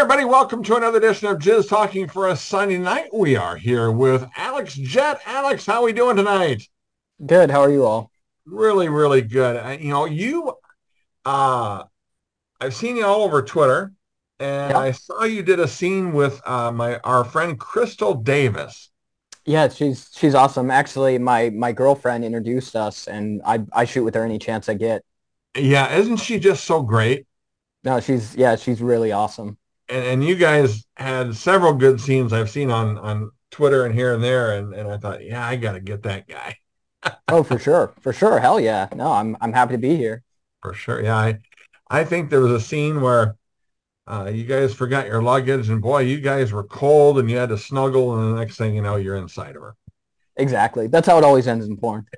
everybody. Welcome to another edition of Jizz Talking for a Sunday night. We are here with Alex Jett. Alex, how are we doing tonight? Good. How are you all? Really, really good. Uh, you know, you, uh, I've seen you all over Twitter, and Yeah. I saw you did a scene with uh, my our friend Crystal Davis. Yeah, she's she's awesome. Actually, my my girlfriend introduced us, and I I shoot with her any chance I get. Yeah, isn't she just so great? No, she's yeah, she's really awesome. And, and you guys had several good scenes I've seen on on Twitter and here and there, and, and I thought, yeah, I got to get that guy. Oh, for sure, for sure. Hell yeah. No, I'm I'm happy to be here. For sure. Yeah, I, I think there was a scene where uh, you guys forgot your luggage, and boy, you guys were cold, and you had to snuggle, and the next thing you know, you're inside of her. Exactly. That's how it always ends in porn.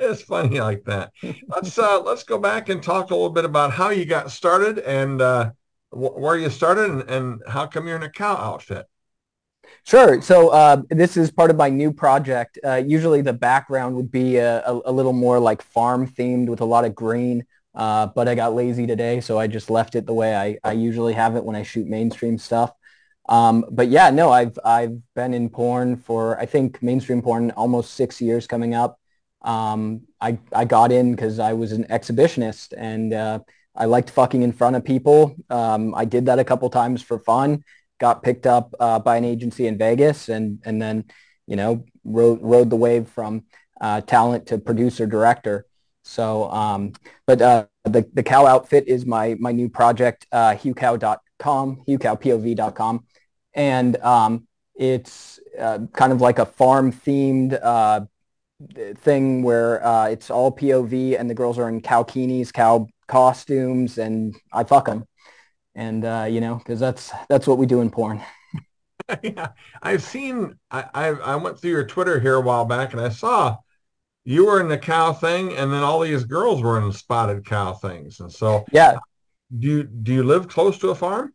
It's funny like that. Let's uh, let's go back and talk a little bit about how you got started and uh, where you started, and, how come you're in a cow outfit. Sure. So uh, this is part of my new project. Uh, usually the background would be a, a, a little more like farm themed with a lot of green, uh, but I got lazy today, so I just left it the way I, I usually have it when I shoot mainstream stuff. Um, but yeah, no, I've I've been in porn for I think mainstream porn almost six years coming up. Um, I I got in because I was an exhibitionist and uh, I liked fucking in front of people. Um, I did that a couple times for fun got picked up uh, by an agency in Vegas and and then you know rode rode the wave from uh, talent to producer director. So, um, but uh, the the cow outfit is my my new project, uh, hughcow.com, hughcowpov.com, and um, it's uh, kind of like a farm themed uh, thing where uh, it's all POV and the girls are in cow cow costumes, and I fuck them and uh, you know, because that's that's what we do in porn. yeah, I've seen. I, I I went through your Twitter here a while back, and I saw you were in the cow thing, and then all these girls were in spotted cow things. And so, Yeah, do you do you live close to a farm?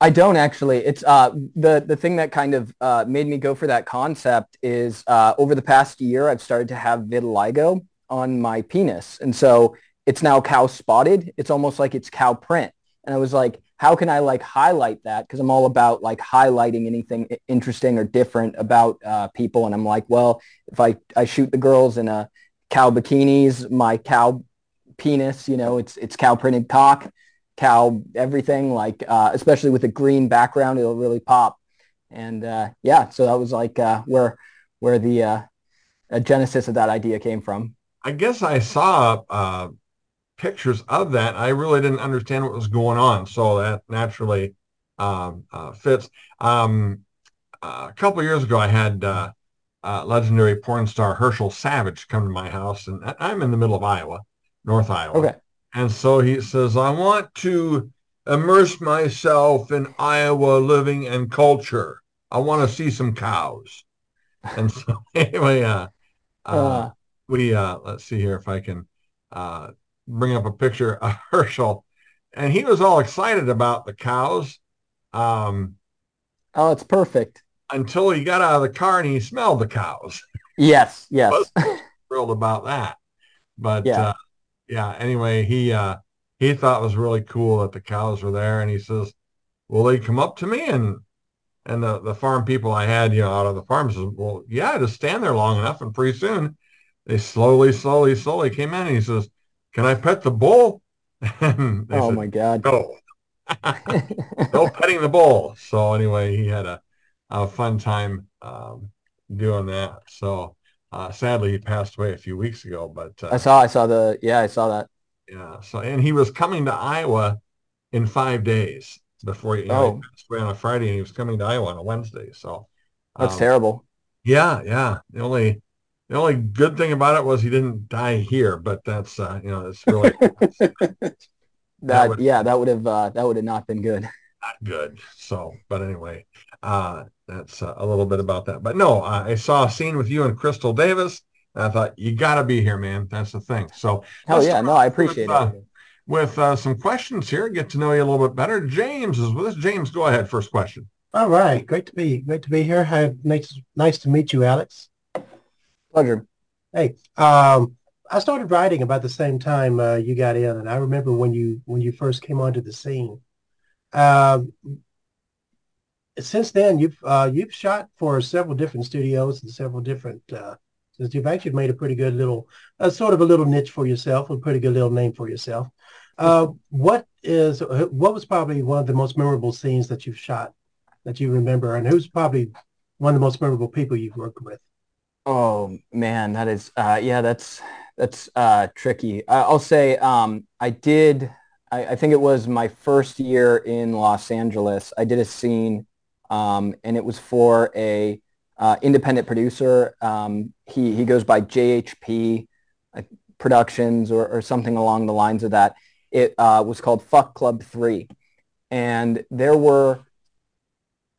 I don't actually. It's uh the the thing that kind of uh, made me go for that concept is uh, over the past year I've started to have vitiligo on my penis, and so it's now cow spotted. It's almost like it's cow print, and I was like, how can I like highlight that? Because I'm all about like highlighting anything interesting or different about uh, people, and I'm like, well, if I I shoot the girls in a cow bikinis, my cow penis, you know, it's it's cow printed cock cow everything like uh, especially with a green background it'll really pop and uh, yeah so that was like uh, where where the uh, genesis of that idea came from I guess I saw uh, pictures of that. I really didn't understand what was going on, so that naturally um, uh, fits. Um, a couple years ago, I had uh, uh, legendary porn star Herschel Savage come to my house, and I'm in the middle of Iowa, North Iowa. okay And so he says, I want to immerse myself in Iowa living and culture. I want to see some cows. And so anyway, uh, uh, Uh. we, uh, let's see here if I can uh, bring up a picture of Herschel. And he was all excited about the cows um, oh it's perfect until he got out of the car and he smelled the cows. yes yes thrilled about that. But Yeah. uh, yeah, anyway, he uh, he thought it was really cool that the cows were there, and he says, "Will they come up to me?" And and the the farm people I had, you know, out of the farm says, "Well, yeah, just stand there long enough, and pretty soon they slowly, slowly, slowly came in." And he says, "Can I pet the bull?" Oh said, my god "No, no petting the bull." So anyway, he had a a fun time um, doing that. So. Uh, sadly, he passed away a few weeks ago, but uh, i saw i saw the yeah i saw that yeah. So, and he was coming to Iowa in five days before he, you know, Oh. he passed away on a Friday, and he was coming to Iowa on a Wednesday. So, that's um, terrible Yeah, yeah. The only the only good thing about it was he didn't die here, but that's uh, you know, it's really that would- yeah that would have uh, that would have not been good not good. So, but anyway, uh, that's uh, a little bit about that. But no, uh, I saw a scene with you and Crystal Davis. And I thought you got to be here, man. That's the thing. So hell yeah no off i with, appreciate uh, it with uh, some questions here, get to know you a little bit better. James is with us. James, go ahead. First question. All right, great to be great to be here. Hi, nice nice to meet you, Alex. Pleasure Hey, um, I started writing about the same time uh, you got in, and I remember when you when you first came onto the scene. Um, since then, you've uh, you've shot for several different studios and several different. Uh, since you've actually made a pretty good little, uh, sort of a little niche for yourself, a pretty good little name for yourself. Uh, what is what was probably one of the most memorable scenes that you've shot that you remember, and who's probably one of the most memorable people you've worked with? Oh man, that is uh, yeah, that's that's uh, tricky. I'll say um, I did. I, I, think it was my first year in Los Angeles. I did a scene, um, and it was for a uh, independent producer. Um, he he goes by JHP uh, Productions or, or something along the lines of that. It uh, was called Fuck Club Three, and there were,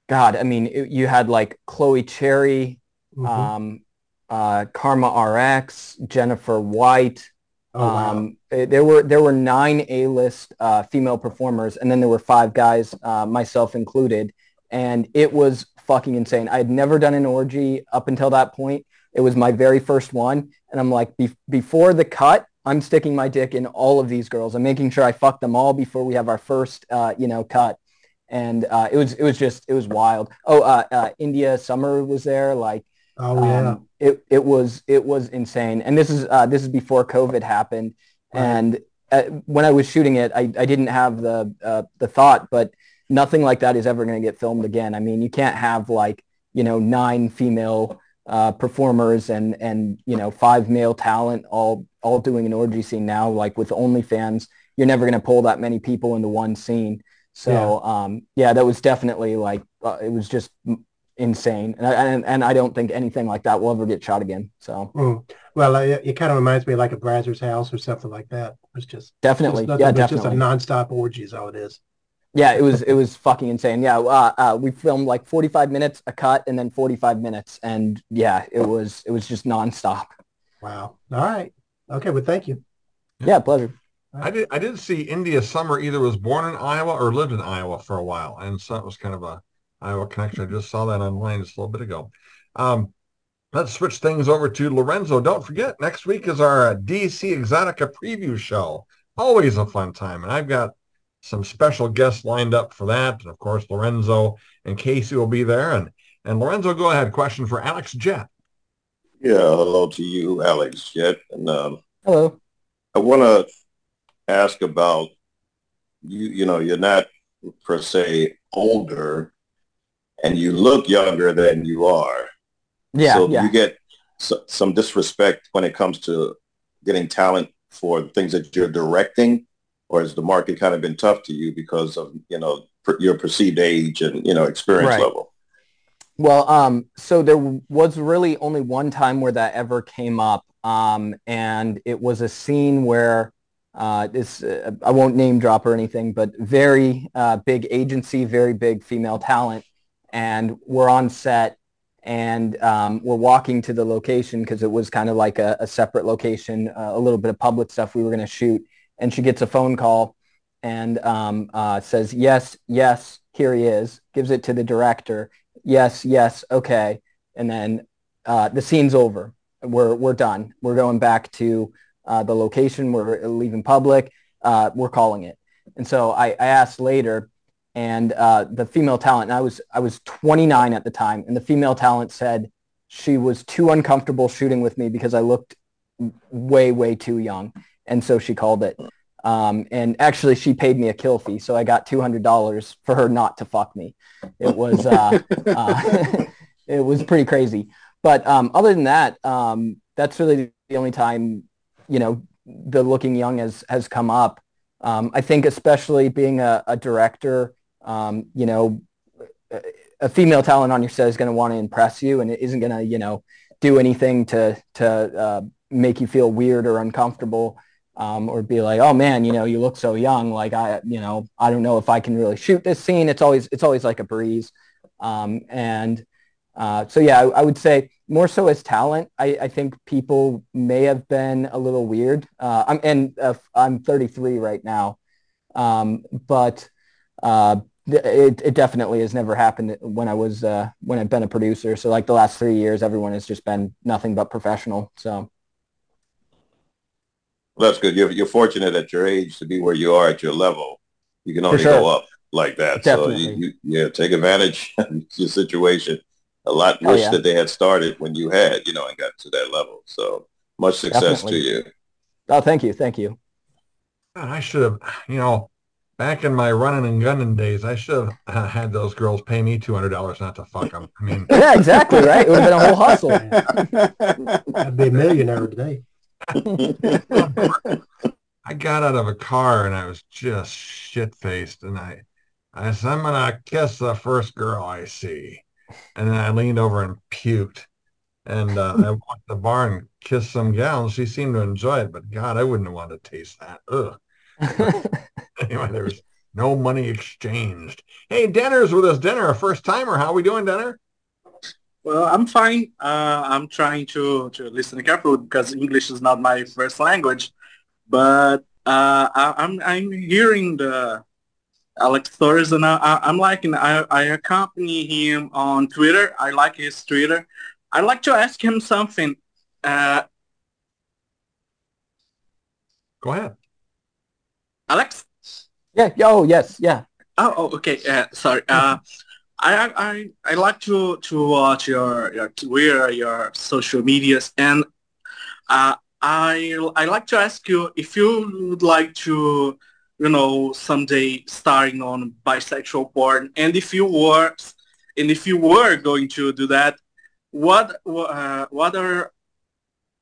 God, I mean, it, you had like Chloe Cherry, mm-hmm. um, uh, Karma RX, Jennifer White. Oh, wow. um, eh, there were there were nine A-list uh, female performers, and then there were five guys, uh, myself included, and it was fucking insane. I had never done an orgy up until that point. It was my very first one, and I'm like, be- before the cut, I'm sticking my dick in all of these girls. I'm making sure I fuck them all before we have our first, uh, you know, cut. And uh, it was it was just it was wild. Oh, uh, uh India Summer was there. Like Oh yeah. Um, it it was it was insane. And this is uh, this is before COVID happened. Right. And uh, when I was shooting it, I, I didn't have the uh, the thought, but nothing like that is ever going to get filmed again. I mean, you can't have like you know nine female uh, performers and and you know five male talent all all doing an orgy scene now. Like with OnlyFans, you're never going to pull that many people into one scene. So yeah, um, yeah that was definitely like uh, it was just insane. And, and, and I don't think anything like that will ever get shot again. So, mm. well, it, it, kind of reminds me of like a Brazzers house or something like that. It's just definitely, just yeah, definitely. just a nonstop orgy is all it is. Yeah, it was it was fucking insane. Yeah, uh, uh, we filmed like 45 minutes a cut and then 45 minutes, and yeah, it was it was just nonstop. Wow. All right. Okay. Well, thank you. Yeah, pleasure. I did I did see India Summer either was born in Iowa or lived in Iowa for a while, and so it was kind of a Iowa Connection. I just saw that online just a little bit ago. Um, let's switch things over to Lorenzo. Don't forget, next week is our DC Exotica preview show. Always a fun time. And I've got some special guests lined up for that. And of course, Lorenzo and Casey will be there. And, and Lorenzo, go ahead. Question for Alex Jett. Yeah, hello to you, Alex Jett. And um, hello. I want to ask about you. You know, you're not per se older, and you look younger than you are. Yeah. So yeah. you get so, some disrespect when it comes to getting talent for things that you're directing, or has the market kind of been tough to you because of you know per, your perceived age and you know experience right. level? Well, um, so there was really only one time where that ever came up, um, and it was a scene where uh, this uh, I won't name drop or anything, but very uh, big agency, very big female talent and we're on set and um, we're walking to the location because it was kind of like a, a separate location, uh, a little bit of public stuff we were going to shoot. And she gets a phone call and um, uh, says, yes, yes, here he is, gives it to the director. Yes, yes, okay. And then uh, the scene's over. We're, we're done. We're going back to uh, the location. We're leaving public. Uh, we're calling it. And so I, I asked later, and uh, the female talent, and I was I was 29 at the time, and the female talent said she was too uncomfortable shooting with me because I looked way way too young, and so she called it. Um, and actually, she paid me a kill fee, so I got two hundred dollars for her not to fuck me. It was uh, uh, it was pretty crazy. But um, other than that, um, that's really the only time you know the looking young has has come up. Um, I think especially being a, a director um, you know, a female talent on your set is going to want to impress you and it isn't going to, you know, do anything to, to uh, make you feel weird or uncomfortable um, or be like, oh man, you know, you look so young. Like I, you know, I don't know if I can really shoot this scene. It's always, it's always like a breeze. Um, and uh, so, yeah, I, I, would say more so as talent, I, I, think people may have been a little weird. Uh, I'm, and uh, I'm 33 right now. Um, but uh, it, it definitely has never happened when I was uh, when I've been a producer. So like the last three years, everyone has just been nothing but professional. So well, that's good. You're, you're fortunate at your age to be where you are at your level. You can only sure. go up. like that. Definitely. So you, you, yeah, take advantage of your situation. A lot Oh, wish yeah. that they had started when you had, you know, and got to that level. So much success Definitely. to you. Oh, thank you, thank you. I should have, you know, back in my running and gunning days, I should have uh, had those girls pay me two hundred dollars not to fuck them. I mean, Yeah, exactly, right? It would have been a whole hustle. I'd be a millionaire today. I got out of a car and I was just shit faced, and I, I said, I'm gonna kiss the first girl I see, and then I leaned over and puked, and uh, I went to the bar and kissed some gal, and she seemed to enjoy it, but God, I wouldn't want to taste that. Ugh. Anyway, there was no money exchanged. Hey, Denner's with us. Denner, a first timer. How are we doing, Denner? Well, I'm fine. Uh, I'm trying to, to listen carefully because English is not my first language. But uh, I, I'm I'm hearing the Alex Torres and I, I, I'm liking. I, I accompany him on Twitter. I like his Twitter. I'd like to ask him something. Uh, Go ahead. Alex. yeah. Oh, yes. Yeah. Oh, oh, okay. Uh, sorry. Uh, I, I I like to to watch your your Twitter, your social medias, and uh, I I like to ask you if you would like to, you know, someday starring on bisexual porn, and if you were, and if you were going to do that, what uh, what are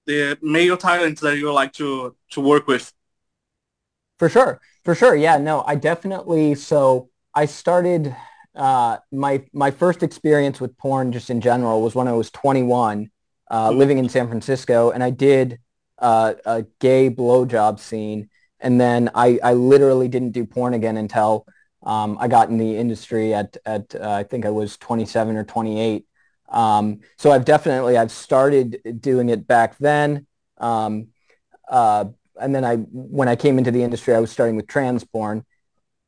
the male talents that you would like to to work with? For sure. For sure. Yeah, no, I definitely so I started uh my my first experience with porn just in general was when I was 21, uh Mhm. living in San Francisco and I did uh a gay blowjob scene and then I I literally didn't do porn again until um I got in the industry at at uh, I think I was 27 or 28. Um so I've definitely I've started doing it back then. Um uh and then I, when I came into the industry, I was starting with trans porn.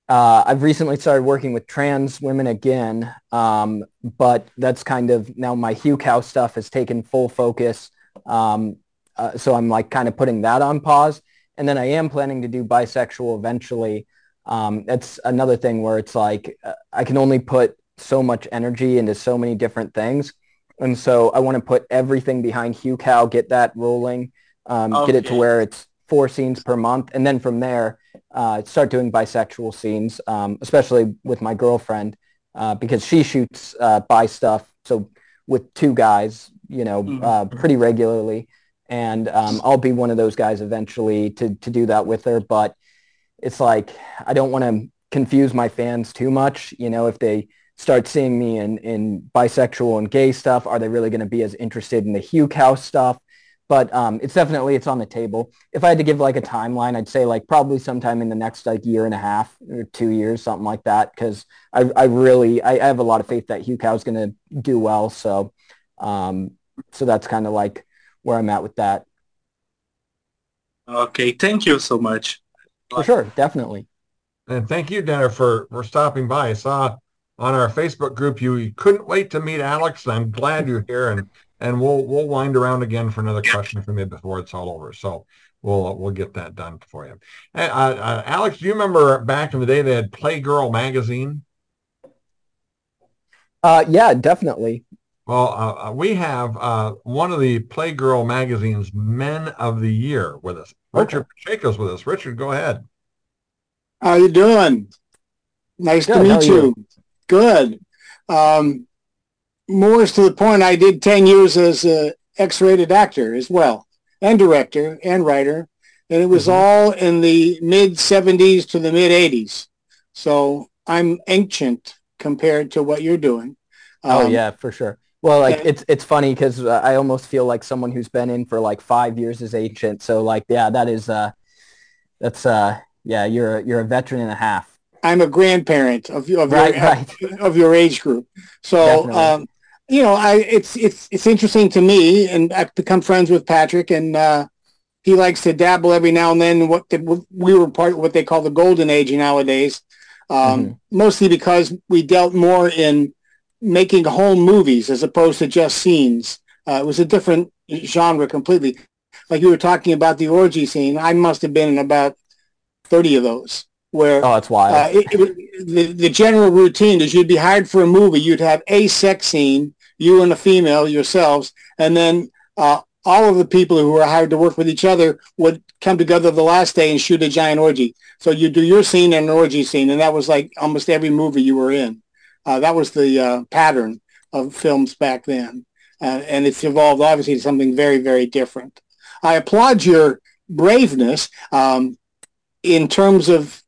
Uh, I've recently started working with trans women again, um, but that's kind of now my Hugh Cow stuff has taken full focus. Um, uh, so I'm like kind of putting that on pause. And then I am planning to do bisexual eventually. Um, that's another thing where it's like uh, I can only put so much energy into so many different things. And so I want to put everything behind Hugh Cow, get that rolling, um, get it to where it's four scenes per month. And then from there, uh, start doing bisexual scenes, um, especially with my girlfriend, uh, because she shoots uh, bi stuff. So with two guys, you know, Mhm. uh, pretty regularly. And um, I'll be one of those guys eventually to, to do that with her. But it's like, I don't want to confuse my fans too much. You know, if they start seeing me in, in bisexual and gay stuff, are they really going to be as interested in the Hugh Cow stuff? But um, it's definitely, it's on the table. If I had to give like a timeline, I'd say like probably sometime in the next like year and a half or two years, something like that. Cause I, I really, I, I have a lot of faith that Hugh Cow's going to do well. So, um, so that's kind of like where I'm at with that. Okay, thank you so much. For sure. Definitely. And thank you, Denner, for for stopping by. I saw on our Facebook group you, you couldn't wait to meet Alex. and I'm glad you're here, and and we'll we'll wind around again for another question from you before it's all over. So we'll we'll get that done for you. Uh, uh, Alex, do you remember back in the day they had Playgirl magazine? Uh, yeah, definitely. Well, uh, uh, we have uh, one of the Playgirl magazine's Men of the Year with us. Richard Pacheco's with us. Richard, go ahead. How you doing? Nice Good, to meet you. you? Good. Um, more is to the point, I did 10 years as a X-rated actor as well, and director and writer. And it was Mhm. all in the mid 70s to the mid 80s. So I'm ancient compared to what you're doing. Oh Um, yeah, for sure. Well, like it's it's funny because uh, I almost feel like someone who's been in for like five years is ancient. So like, yeah, that is uh, that's uh, yeah, you're a, you're a veteran and a half. I'm a grandparent of, of Right, your right. of your age group. So, um, you know, I it's it's it's interesting to me, and I've become friends with Patrick, and uh, he likes to dabble every now and then. What the, we were part of what they call the golden age nowadays, um, Mm-hmm. mostly because we dealt more in making whole movies as opposed to just scenes. Uh, it was a different genre completely. Like you were talking about the orgy scene, I must have been in about thirty of those where Oh, that's wild. uh, it, it, the, the general routine is you'd be hired for a movie. You'd have a sex scene, you and a female yourselves, and then uh, all of the people who were hired to work with each other would come together the last day and shoot a giant orgy. So you do your scene and an orgy scene, and that was like almost every movie you were in. Uh, that was the uh, pattern of films back then, uh, and it's evolved obviously to something very, very different. I applaud your braveness um, in terms of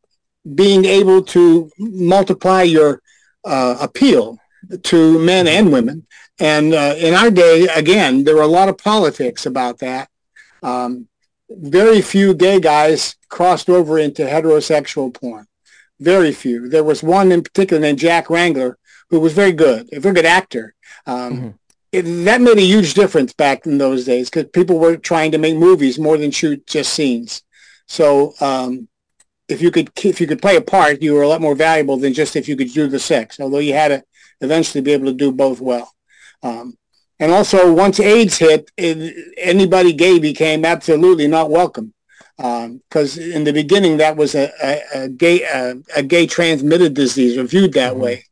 being able to multiply your uh, appeal to men and women. And uh, in our day, again, there were a lot of politics about that. Um, very few gay guys crossed over into heterosexual porn. Very few. There was one in particular named Jack Wrangler who was very good, a very good actor. Um, Mhm. it, that made a huge difference back in those days because people were trying to make movies more than shoot just scenes. So um, if you could if you could play a part, you were a lot more valuable than just if you could do the sex. Although you had to eventually be able to do both well. Um, and also, once AIDS hit, it, anybody gay became absolutely not welcome. Because in the beginning, that was a, a, a gay a, a gay transmitted disease, or viewed that Mhm. way,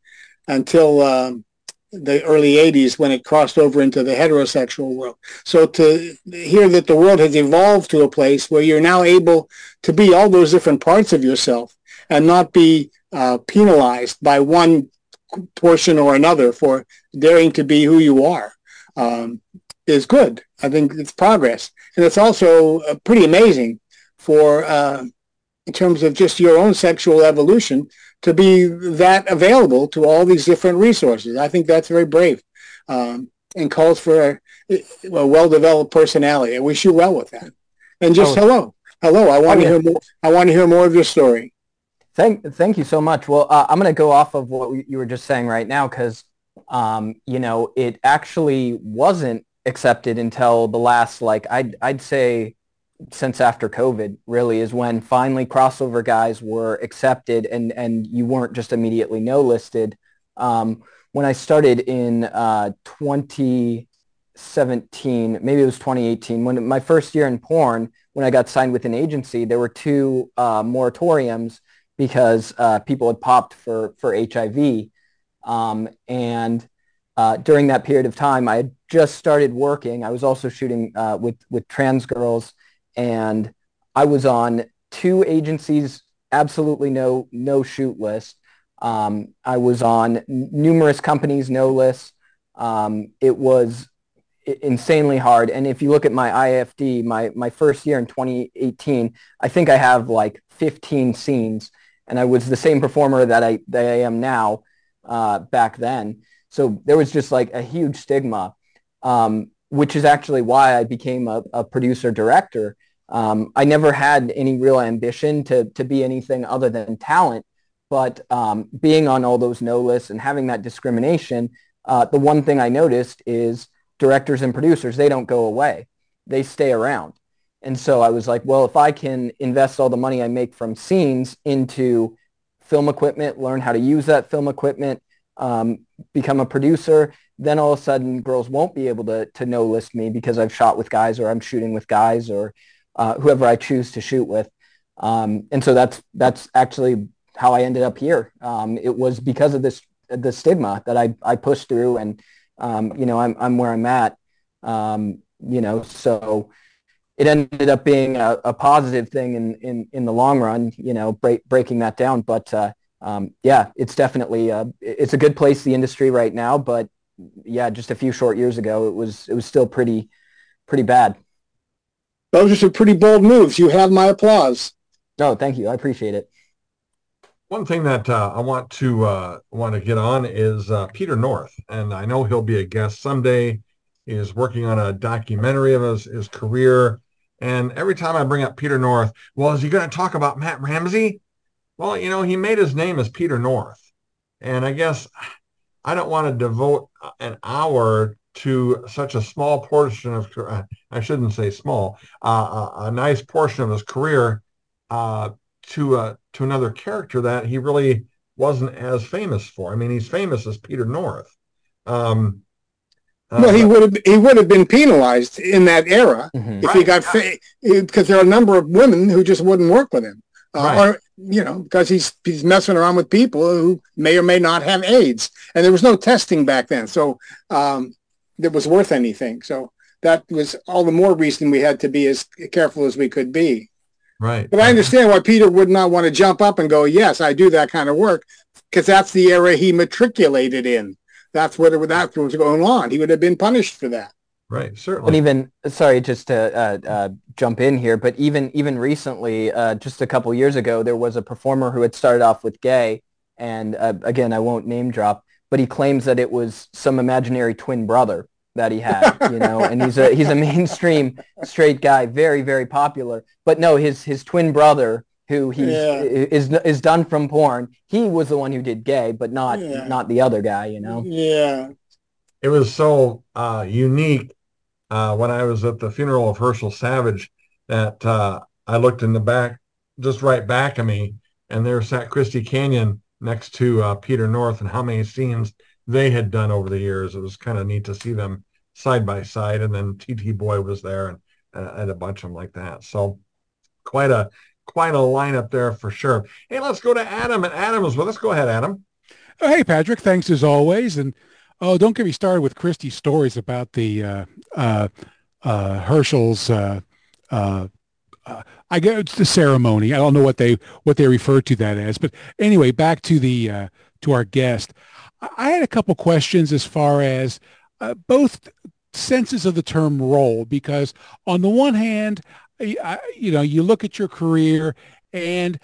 until um, the early '80s when it crossed over into the heterosexual world. So to hear that the world has evolved to a place where you're now able to be all those different parts of yourself and not be uh, penalized by one portion or another for daring to be who you are um, is good. I think it's progress. And it's also uh, pretty amazing for, uh, in terms of just your own sexual evolution, to be that available to all these different resources. I think that's very brave um, and calls for a, a well-developed personality. I wish you well with that. And just Oh. hello. Hello. I want Oh, to hear more. I want to hear more of your story. Thank, thank you so much. Well, uh, I'm going to go off of what you were just saying right now because, um, you know, it actually wasn't accepted until the last, like, I'd, I'd say since after COVID really is when finally crossover guys were accepted and, and you weren't just immediately no listed. Um, when I started in uh, 2017, maybe it was 2018, when my first year in porn, when I got signed with an agency, there were two uh, moratoriums because uh, people had popped for, for HIV. Um, and uh, during that period of time, I had just started working. I was also shooting uh, with, with trans girls and I was on two agencies, absolutely no, no shoot list. Um, I was on numerous companies, no list. Um, it was insanely hard. And if you look at my IFD, my, my first year in 2018, I think I have like 15 scenes and I was the same performer that I, that I am now uh, back then. So there was just like a huge stigma, um, which is actually why I became a, a producer director. Um, I never had any real ambition to, to be anything other than talent, but um, being on all those no lists and having that discrimination, uh, the one thing I noticed is directors and producers, they don't go away. They stay around. And so I was like, well, if I can invest all the money I make from scenes into film equipment, learn how to use that film equipment, um, become a producer, then all of a sudden girls won't be able to, to no list me because I've shot with guys or I'm shooting with guys or uh, whoever I choose to shoot with. Um, and so that's, that's actually how I ended up here. Um, it was because of this, the stigma that I, I pushed through and, um, you know, I'm, I'm where I'm at, um, you know, so it ended up being a, a positive thing in, in, in the long run, you know, break, breaking that down. But, uh, um, yeah, it's definitely, uh, it's a good place, the industry right now, but yeah, just a few short years ago, it was, it was still pretty, pretty bad. Those are some pretty bold moves. You have my applause. No, thank you. I appreciate it. One thing that uh, I want to uh, want to get on is uh, Peter North, and I know he'll be a guest someday. He is working on a documentary of his, his career, and every time I bring up Peter North, well, is he going to talk about Matt Ramsey? Well, you know, he made his name as Peter North, and I guess I don't want to devote an hour to such a small portion of I shouldn't say small, uh, a, a nice portion of his career uh, to uh, to another character that he really wasn't as famous for. I mean, he's famous as Peter North. Um, uh, well, he would have he would have been penalized in that era Mhm. if he got yeah. fa- because there are a number of women who just wouldn't work with him. uh, right. or you know, because he's he's messing around with people who may or may not have AIDS, and there was no testing back then, so um, that was worth anything. So that was all the more reason we had to be as careful as we could be. Right. But I understand why Peter would not want to jump up and go, "Yes, I do that kind of work," because that's the era he matriculated in. That's what that was going on. He would have been punished for that. Right, certainly. But even sorry, just to uh, uh, jump in here, but even even recently, uh, just a couple years ago, there was a performer who had started off with gay, and uh, again, I won't name drop, but he claims that it was some imaginary twin brother that he had, you know, and he's a he's a mainstream straight guy, very very popular. But no, his his twin brother, who he yeah. is is done from porn, he was the one who did gay, but not yeah. not the other guy, you know. Yeah. It was so uh, unique uh, when I was at the funeral of Herschel Savage that uh, I looked in the back, just right back of me, and there sat Christy Canyon next to uh, Peter North and how many scenes they had done over the years. It was kind of neat to see them side by side. And then TT Boy was there and, uh, and a bunch of them like that. So quite a quite a lineup there for sure. Hey, let's go to Adam. And Adam is with us. Go ahead, Adam. Oh, hey, Patrick. Thanks as always. And Oh, don't get me started with Christy's stories about the uh, uh, uh, Herschel's. Uh, uh, uh, I guess the ceremony. I don't know what they what they refer to that as, but anyway, back to the to our guest. I had a couple questions as far as both senses of the term role, because on the one hand, You know, you look at your career and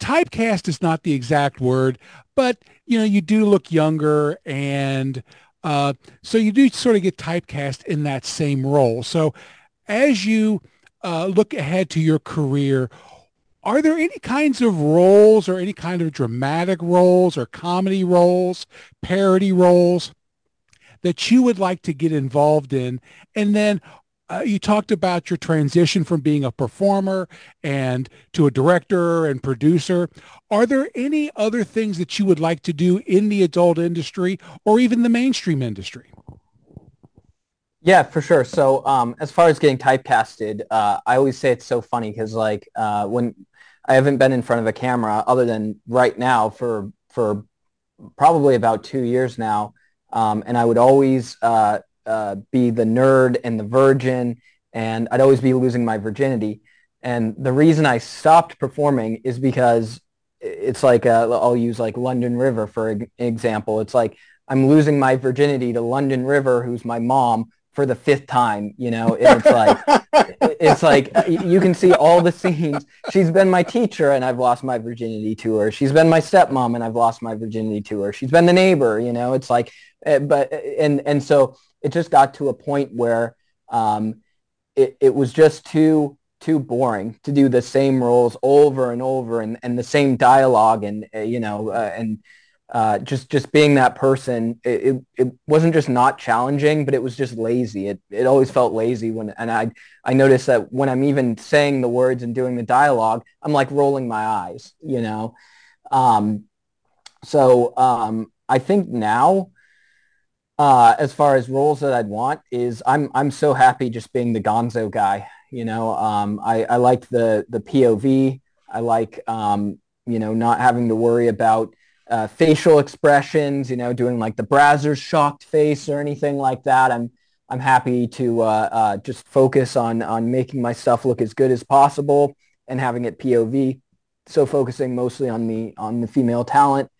typecast is not the exact word, but you know, you do look younger and uh, so you do sort of get typecast in that same role. So as you uh, look ahead to your career, are there any kinds of roles or any kind of dramatic roles or comedy roles, parody roles that you would like to get involved in? And then uh, you talked about your transition from being a performer and to a director and producer. Are there any other things that you would like to do in the adult industry or even the mainstream industry? Yeah, for sure. So um, as far as getting typecasted, uh, I always say it's so funny because like uh, when I haven't been in front of a camera other than right now for for probably about two years now, um, and I would always uh, uh, be the nerd and the virgin, and I'd always be losing my virginity. And the reason I stopped performing is because it's like uh, I'll use like London River for example. It's like I'm losing my virginity to London River, who's my mom, for the fifth time. You know, it's like it's like uh, you can see all the scenes. She's been my teacher, and I've lost my virginity to her. She's been my stepmom, and I've lost my virginity to her. She's been the neighbor. You know, it's like, but and and so it just got to a point where um, it, it was just too too boring to do the same roles over and over and, and the same dialogue and uh, you know uh, and uh, just just being that person it, it, wasn't just not challenging but it was just lazy. It it always felt lazy when and I I noticed that when I'm even saying the words and doing the dialogue I'm like rolling my eyes you know? Um, so um, I think now uh, as far as roles that I'd want is I'm I'm so happy just being the Gonzo guy. You know, um, I I like the the POV. I like um, you know not having to worry about uh, facial expressions. You know, doing like the Brazzers shocked face or anything like that. I'm I'm happy to uh, uh, just focus on on making my stuff look as good as possible and having it POV. So focusing mostly on the on the female talent.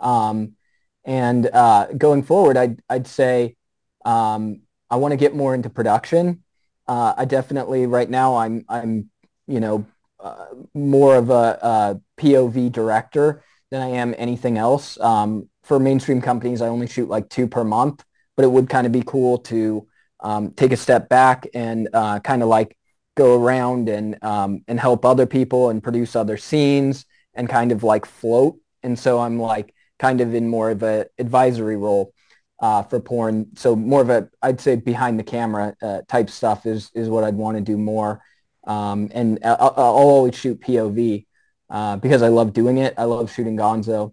Um, and uh, going forward, I'd, I'd say um, I want to get more into production. Uh, I definitely right now I'm I'm you know uh, more of a, a, POV director than I am anything else. Um, for mainstream companies, I only shoot like two per month, but it would kind of be cool to um, take a step back and uh, kind of like go around and um, and help other people and produce other scenes and kind of like float. And so I'm like kind of in more of a advisory role uh, for porn. So more of a, I'd say behind the camera uh, type stuff is, is what I'd want to do more. Um, and I'll, I'll, always shoot POV uh, because I love doing it. I love shooting Gonzo.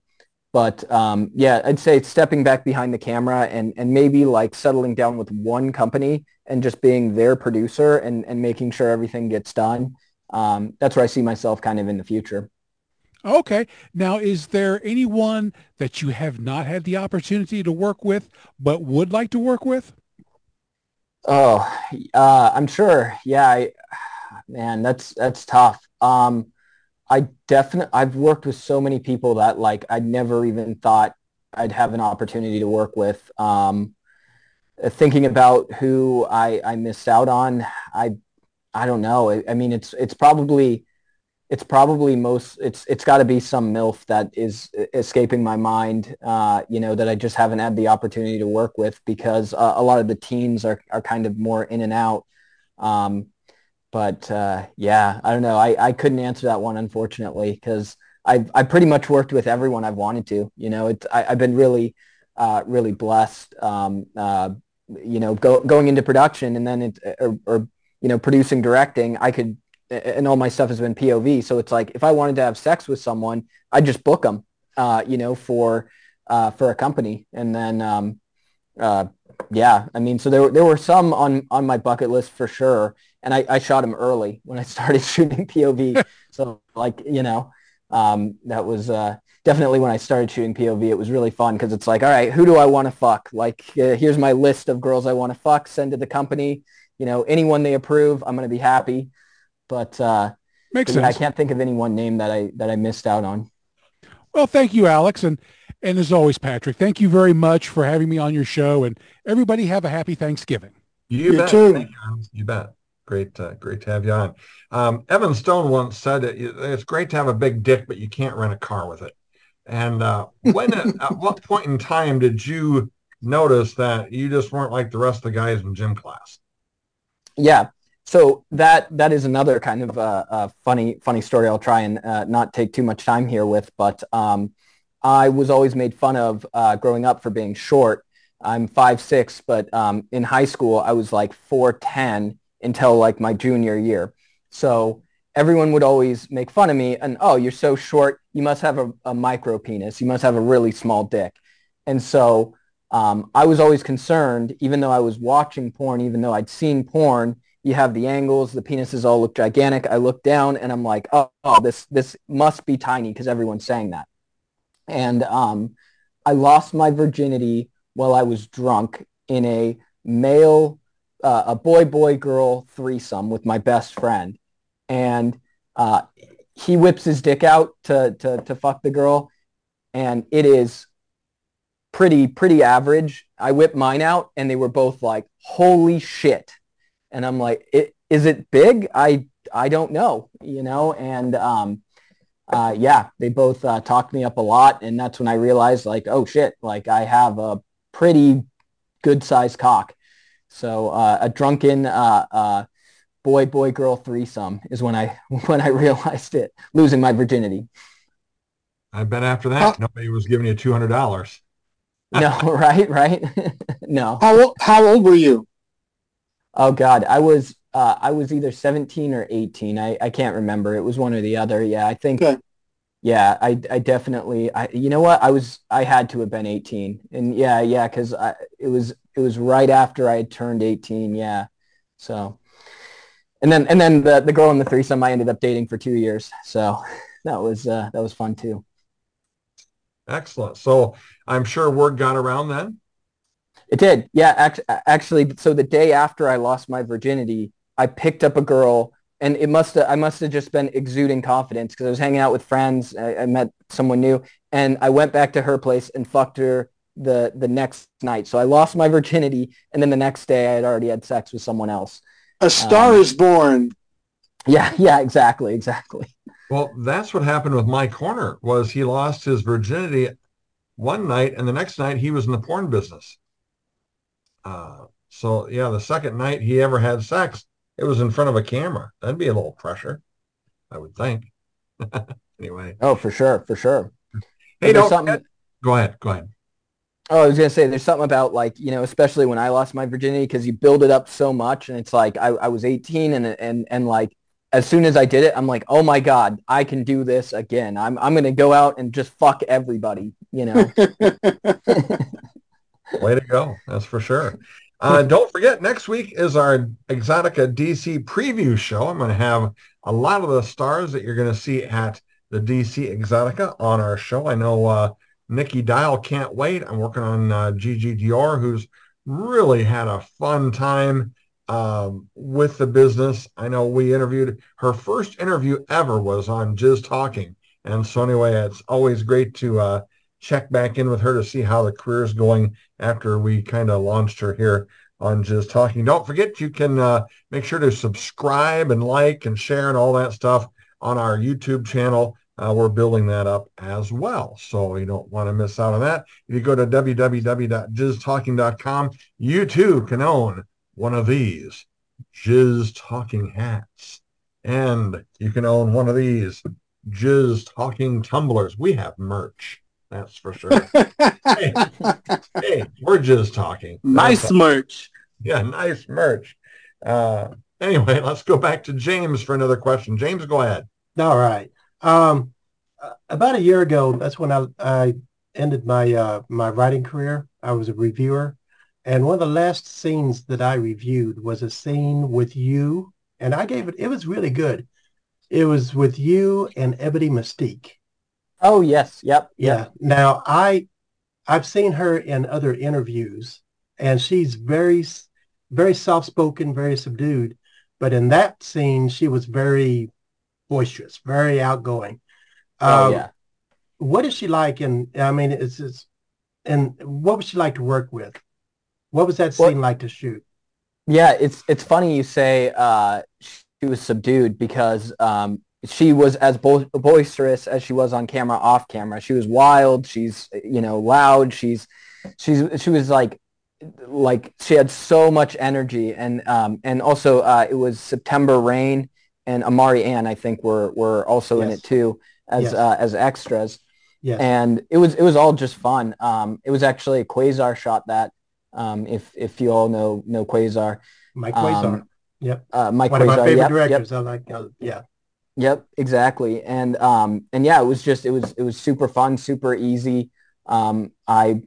But um, yeah, I'd say stepping back behind the camera and, and maybe like settling down with one company and just being their producer and, and making sure everything gets done. Um, that's where I see myself kind of in the future. Okay. Now, is there anyone that you have not had the opportunity to work with, but would like to work with? Oh, uh, I'm sure. Yeah, I, man, that's that's tough. Um, I definitely I've worked with so many people that like I never even thought I'd have an opportunity to work with. Um, thinking about who I I missed out on, I I don't know. I, I mean, it's it's probably it's probably most it's it's got to be some milf that is escaping my mind uh, you know that i just haven't had the opportunity to work with because uh, a lot of the teens are, are kind of more in and out. Um, but uh, yeah i don't know. I, I couldn't answer that one unfortunately because I've, i pretty much worked with everyone i've wanted to you know it's I, have been really uh, really blessed um, uh, you know go, going into production and then it or, or you know producing directing i could and all my stuff has been POV. So it's like if I wanted to have sex with someone, I'd just book them, uh, you know, for uh, for a company, and then um, uh, yeah, I mean, so there there were some on on my bucket list for sure, and I, I shot them early when I started shooting POV. so like you know, um, that was uh, definitely when I started shooting POV. It was really fun because it's like, all right, who do I want to fuck? Like, uh, here's my list of girls I want to fuck. Send to the company. You know, anyone they approve, I'm going to be happy. But uh, makes but sense. I can't think of any one name that I that I missed out on. Well, thank you, Alex, and and as always, Patrick, thank you very much for having me on your show. And everybody, have a happy Thanksgiving. You, You bet. too. You, you bet. Great, uh, great to have you on. Um, Evan Stone once said that it's great to have a big dick, but you can't rent a car with it. And uh, when, at, at what point in time did you notice that you just weren't like the rest of the guys in gym class? Yeah. So that that is another kind of uh, uh, funny funny story. I'll try and uh, not take too much time here with, but um, I was always made fun of uh, growing up for being short. I'm five six, but um, in high school I was like four ten until like my junior year. So everyone would always make fun of me and oh you're so short you must have a, a micro penis you must have a really small dick and so um, i was always concerned even though i was watching porn even though i'd seen porn you have the angles the penises all look gigantic. I look down and i'm like oh, oh this this must be tiny because everyone's saying that. And um, i lost my virginity while i was drunk in a male uh, a boy boy girl threesome with my best friend. And uh, he whips his dick out to, to to fuck the girl. And it is pretty pretty average. I whip mine out and they were both like holy shit and i'm like it, is it big i i don't know you know and um uh yeah they both uh, talked me up a lot and that's when i realized like oh shit like i have a pretty good sized cock so uh, a drunken uh, uh, boy boy girl threesome is when I when I realized it, losing my virginity. I bet after that How- nobody was giving you two hundred dollars. No, right, right, no. How old, how old were you? Oh God, I was uh, I was either seventeen or eighteen. I, I can't remember. It was one or the other. Yeah, I think. Okay. Yeah, I I definitely. I you know what? I was I had to have been eighteen, and yeah, yeah, because I it was it was right after I had turned eighteen. Yeah, so. And then and then the the girl in the threesome I ended up dating for two years. So that was uh, that was fun too. Excellent. So I'm sure word got around then. It did. Yeah, act- actually, so the day after I lost my virginity, I picked up a girl and it must I must have just been exuding confidence because I was hanging out with friends. I, I met someone new and I went back to her place and fucked her the, the next night. So I lost my virginity and then the next day I had already had sex with someone else. A Star Um, is Born. Yeah, yeah, exactly, exactly. Well, that's what happened with my corner was he lost his virginity one night and the next night he was in the porn business. Uh, so yeah, the second night he ever had sex, it was in front of a camera. That'd be a little pressure, I would think. anyway, Oh, for sure, for sure. hey, don't something- Go ahead. Go ahead. Oh, I was gonna say there's something about like you know, especially when I lost my virginity because you build it up so much, and it's like I, I was 18 and and and like as soon as I did it, I'm like, oh my god, I can do this again. I'm I'm gonna go out and just fuck everybody, you know. Way to go. That's for sure. Uh, don't forget, next week is our Exotica DC preview show. I'm going to have a lot of the stars that you're going to see at the DC Exotica on our show. I know uh, Nikki Dial can't wait. I'm working on uh, Gigi Dior, who's really had a fun time um, with the business. I know we interviewed her first interview ever was on Jizz Talking. And so anyway, it's always great to uh, check back in with her to see how the career is going after we kind of launched her here on Jizz Talking. Don't forget you can uh, make sure to subscribe and like and share and all that stuff on our YouTube channel. Uh, we're building that up as well. So you don't want to miss out on that. If you go to www.jizztalking.com, you too can own one of these Jizz Talking hats. And you can own one of these Jizz Talking tumblers. We have merch. That's for sure. hey, hey, we're just talking. Nice That's merch. Yeah, nice merch. Uh, anyway, let's go back to James for another question. James, go ahead. All right. Um, uh, about a year ago, that's when I, I ended my uh, my writing career. I was a reviewer, and one of the last scenes that I reviewed was a scene with you, and I gave it. It was really good. It was with you and Ebony Mystique. Oh yes, yep, Yeah. Now I, I've seen her in other interviews, and she's very, very soft spoken, very subdued. But in that scene, she was very boisterous, very outgoing. Oh Um, yeah. What is she like? And I mean, it's, it's and what was she like to work with? What was that Well- scene like to shoot? Yeah, it's it's funny you say uh, she was subdued because um, she was as bo- boisterous as she was on camera, off camera. She was wild. She's you know loud. She's she's she was like like she had so much energy and um, and also uh, it was September Reign and Amari Ann I think were were also in it too as Yes. uh, as extras Yes. and it was it was all just fun. Um, it was actually a Quasar shot that. Um, if if you all know know Quasar, Mike Quasar. um, yep. uh, Mike One of my Quasar, favorite yep, directors. I like. Uh, yeah. Yep, exactly. And um, and yeah, it was just it was it was super fun, super easy. Um, I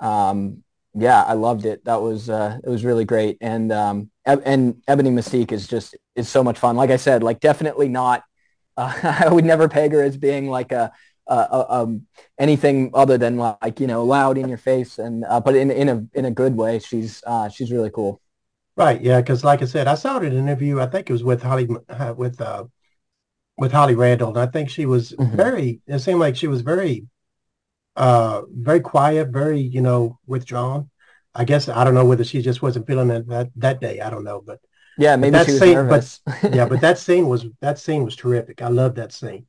um, yeah, I loved it. That was uh, it was really great. And um, and Ebony Mystique is just is so much fun. Like I said, like definitely not. Uh, I would never peg her as being like a, a, a um, anything other than like you know loud in your face and uh, but in in a in a good way. She's uh, she's really cool. Right. Yeah. Because like I said, I saw it in an interview. I think it was with Holly uh, with uh, with Holly Randall, and I think she was Mhm. very. It seemed like she was very, uh, very quiet, very you know withdrawn. I guess I don't know whether she just wasn't feeling it that that day. I don't know, but Yeah, maybe that she was scene- but- nervous. yeah. But that scene was that scene was terrific. I love that scene.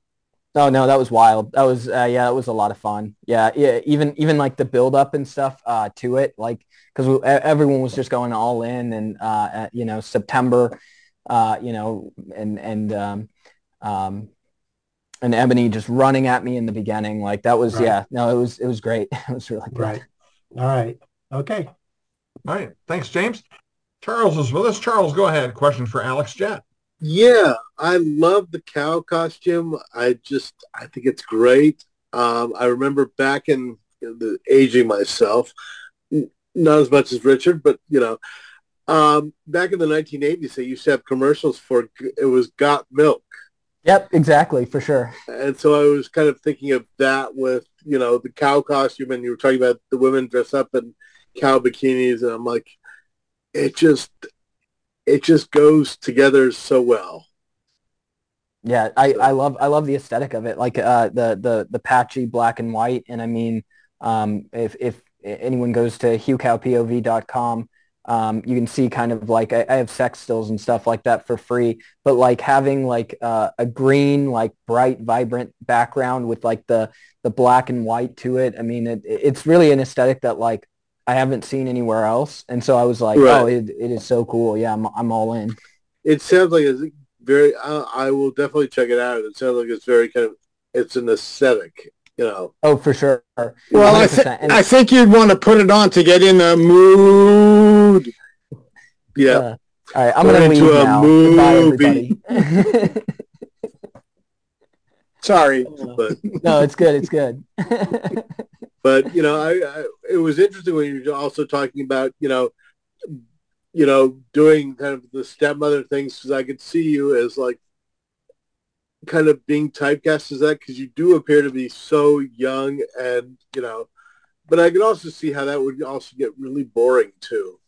Oh no, that was wild. That was uh, yeah, it was a lot of fun. Yeah, yeah, even even like the build up and stuff uh, to it, like because everyone was just going all in, and uh, at, you know September, uh, you know, and and um, um, and Ebony just running at me in the beginning, like that was Right. yeah, no, it was it was great. It was really good. Right. All right. Okay. All right. Thanks, James. Charles is with us. Charles, go ahead. Question for Alex Jett. Yeah, I love the cow costume. I just, I think it's great. Um, I remember back in the aging myself, not as much as Richard, but you know, um, back in the 1980s, they used to have commercials for it was Got Milk, Yep, exactly for sure. and so I was kind of thinking of that with you know the cow costume, and you were talking about the women dress up in cow bikinis, and I'm like, it just, it just goes together so well. Yeah, I, I love I love the aesthetic of it, like uh, the the the patchy black and white. And I mean, um, if if anyone goes to hughcowpov.com, um, you can see kind of like I, I have sex stills and stuff like that for free. But like having like uh, a green, like bright, vibrant background with like the the black and white to it. I mean, it, it's really an aesthetic that like I haven't seen anywhere else. And so I was like, Right. oh, it, it is so cool. Yeah, I'm I'm all in. it sounds like it's very I, I will definitely check it out it sounds like it's very kind of it's an aesthetic you know Oh, for sure. Well, I, 100%. th- I think you'd want to put it on to get in the mood. Yeah Uh, all right, I'm We're gonna leave now. movie. Goodbye, everybody. Sorry. but no, it's good. It's good. but you know I, I it was interesting when you were also talking about you know you know doing kind of the stepmother things because I could see you as like kind of being typecast as that because you do appear to be so young and you know but i could also see how that would also get really boring too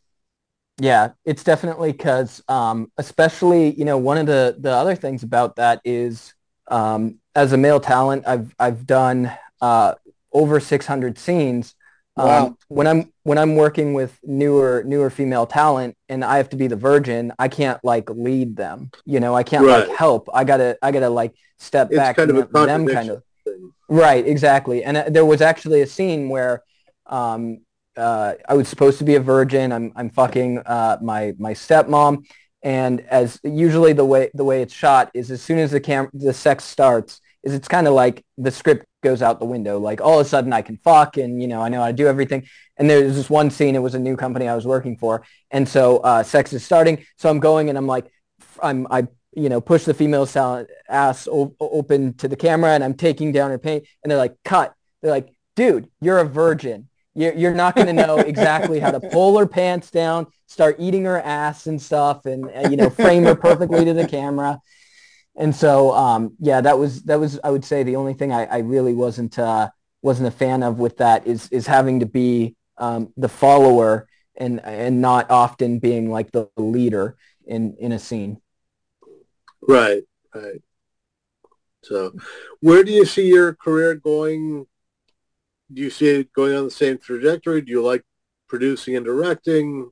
yeah it's definitely because um, especially you know one of the the other things about that is um, as a male talent i've i've done uh, over 600 scenes um, wow. when I'm when I'm working with newer newer female talent and I have to be the virgin, I can't like lead them. You know, I can't right. like help. I gotta I gotta like step it's back kind of them, kind of. Thing. Right, exactly. And uh, there was actually a scene where um, uh, I was supposed to be a virgin. I'm I'm fucking uh, my my stepmom, and as usually the way the way it's shot is as soon as the cam the sex starts, is it's kind of like the script goes out the window. Like all of a sudden I can fuck and, you know, I know how to do everything. And there's this one scene, it was a new company I was working for. And so uh, sex is starting. So I'm going and I'm like, I'm, I, you know, push the female ass open to the camera and I'm taking down her paint and they're like, cut. They're like, dude, you're a virgin. You're, you're not going to know exactly how to pull her pants down, start eating her ass and stuff and, uh, you know, frame her perfectly to the camera and so um, yeah, that was that was I would say the only thing I, I really wasn't uh, wasn't a fan of with that is is having to be um, the follower and and not often being like the leader in in a scene. Right, right. So, where do you see your career going? Do you see it going on the same trajectory? Do you like producing and directing?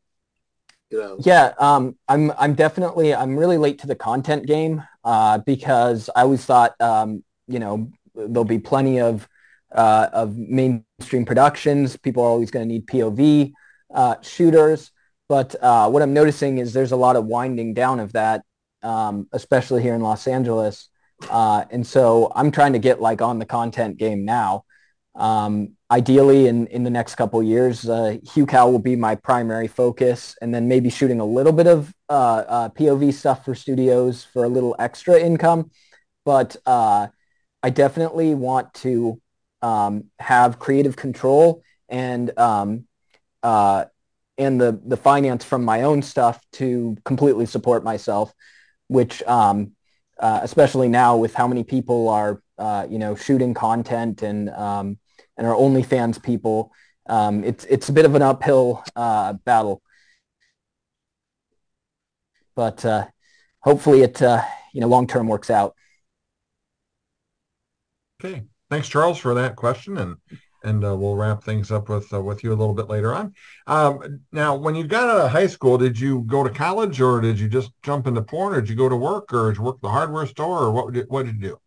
You know? Yeah, um, I'm I'm definitely I'm really late to the content game uh, because I always thought um, you know there'll be plenty of uh, of mainstream productions. People are always going to need POV uh, shooters, but uh, what I'm noticing is there's a lot of winding down of that, um, especially here in Los Angeles. Uh, and so I'm trying to get like on the content game now. Um, ideally, in, in the next couple years, uh, Hugh Cal will be my primary focus, and then maybe shooting a little bit of uh, uh, POV stuff for studios for a little extra income. But uh, I definitely want to um, have creative control and um, uh, and the the finance from my own stuff to completely support myself, which um, uh, especially now with how many people are you know shooting content and um, and our OnlyFans people. Um, it's it's a bit of an uphill uh, battle, but uh, hopefully it uh, you know long term works out. Okay, thanks Charles for that question, and and uh, we'll wrap things up with uh, with you a little bit later on. Um, now, when you got out of high school, did you go to college, or did you just jump into porn, or did you go to work, or did you work the hardware store, or what what did you do?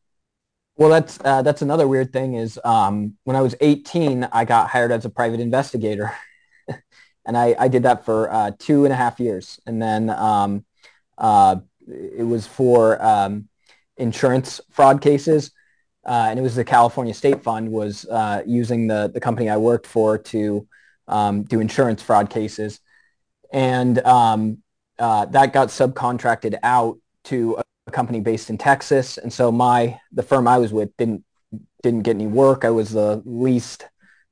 Well, that's uh, that's another weird thing is um, when I was 18, I got hired as a private investigator, and I, I did that for uh, two and a half years, and then um, uh, it was for um, insurance fraud cases, uh, and it was the California State Fund was uh, using the the company I worked for to um, do insurance fraud cases, and um, uh, that got subcontracted out to a company based in Texas, and so my the firm I was with didn't didn't get any work. I was the least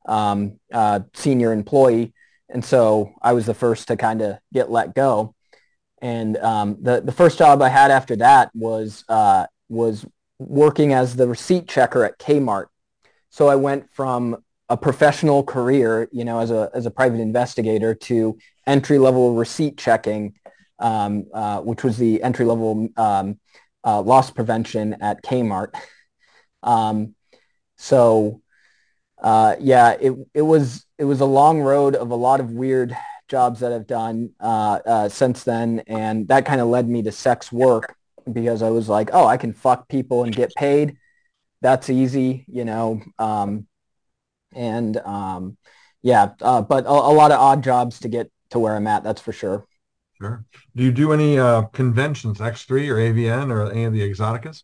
um, uh, senior employee, and so I was the first to kind of get let go. And um, the the first job I had after that was uh, was working as the receipt checker at Kmart. So I went from a professional career, you know, as a as a private investigator to entry level receipt checking um, uh, which was the entry level um, uh, loss prevention at Kmart. Um, so uh, yeah, it it was it was a long road of a lot of weird jobs that I've done uh, uh, since then, and that kind of led me to sex work because I was like, oh, I can fuck people and get paid. That's easy, you know. Um, and um, yeah, uh, but a, a lot of odd jobs to get to where I'm at. That's for sure. Sure. Do you do any uh, conventions, X3 or AVN or any of the exoticas?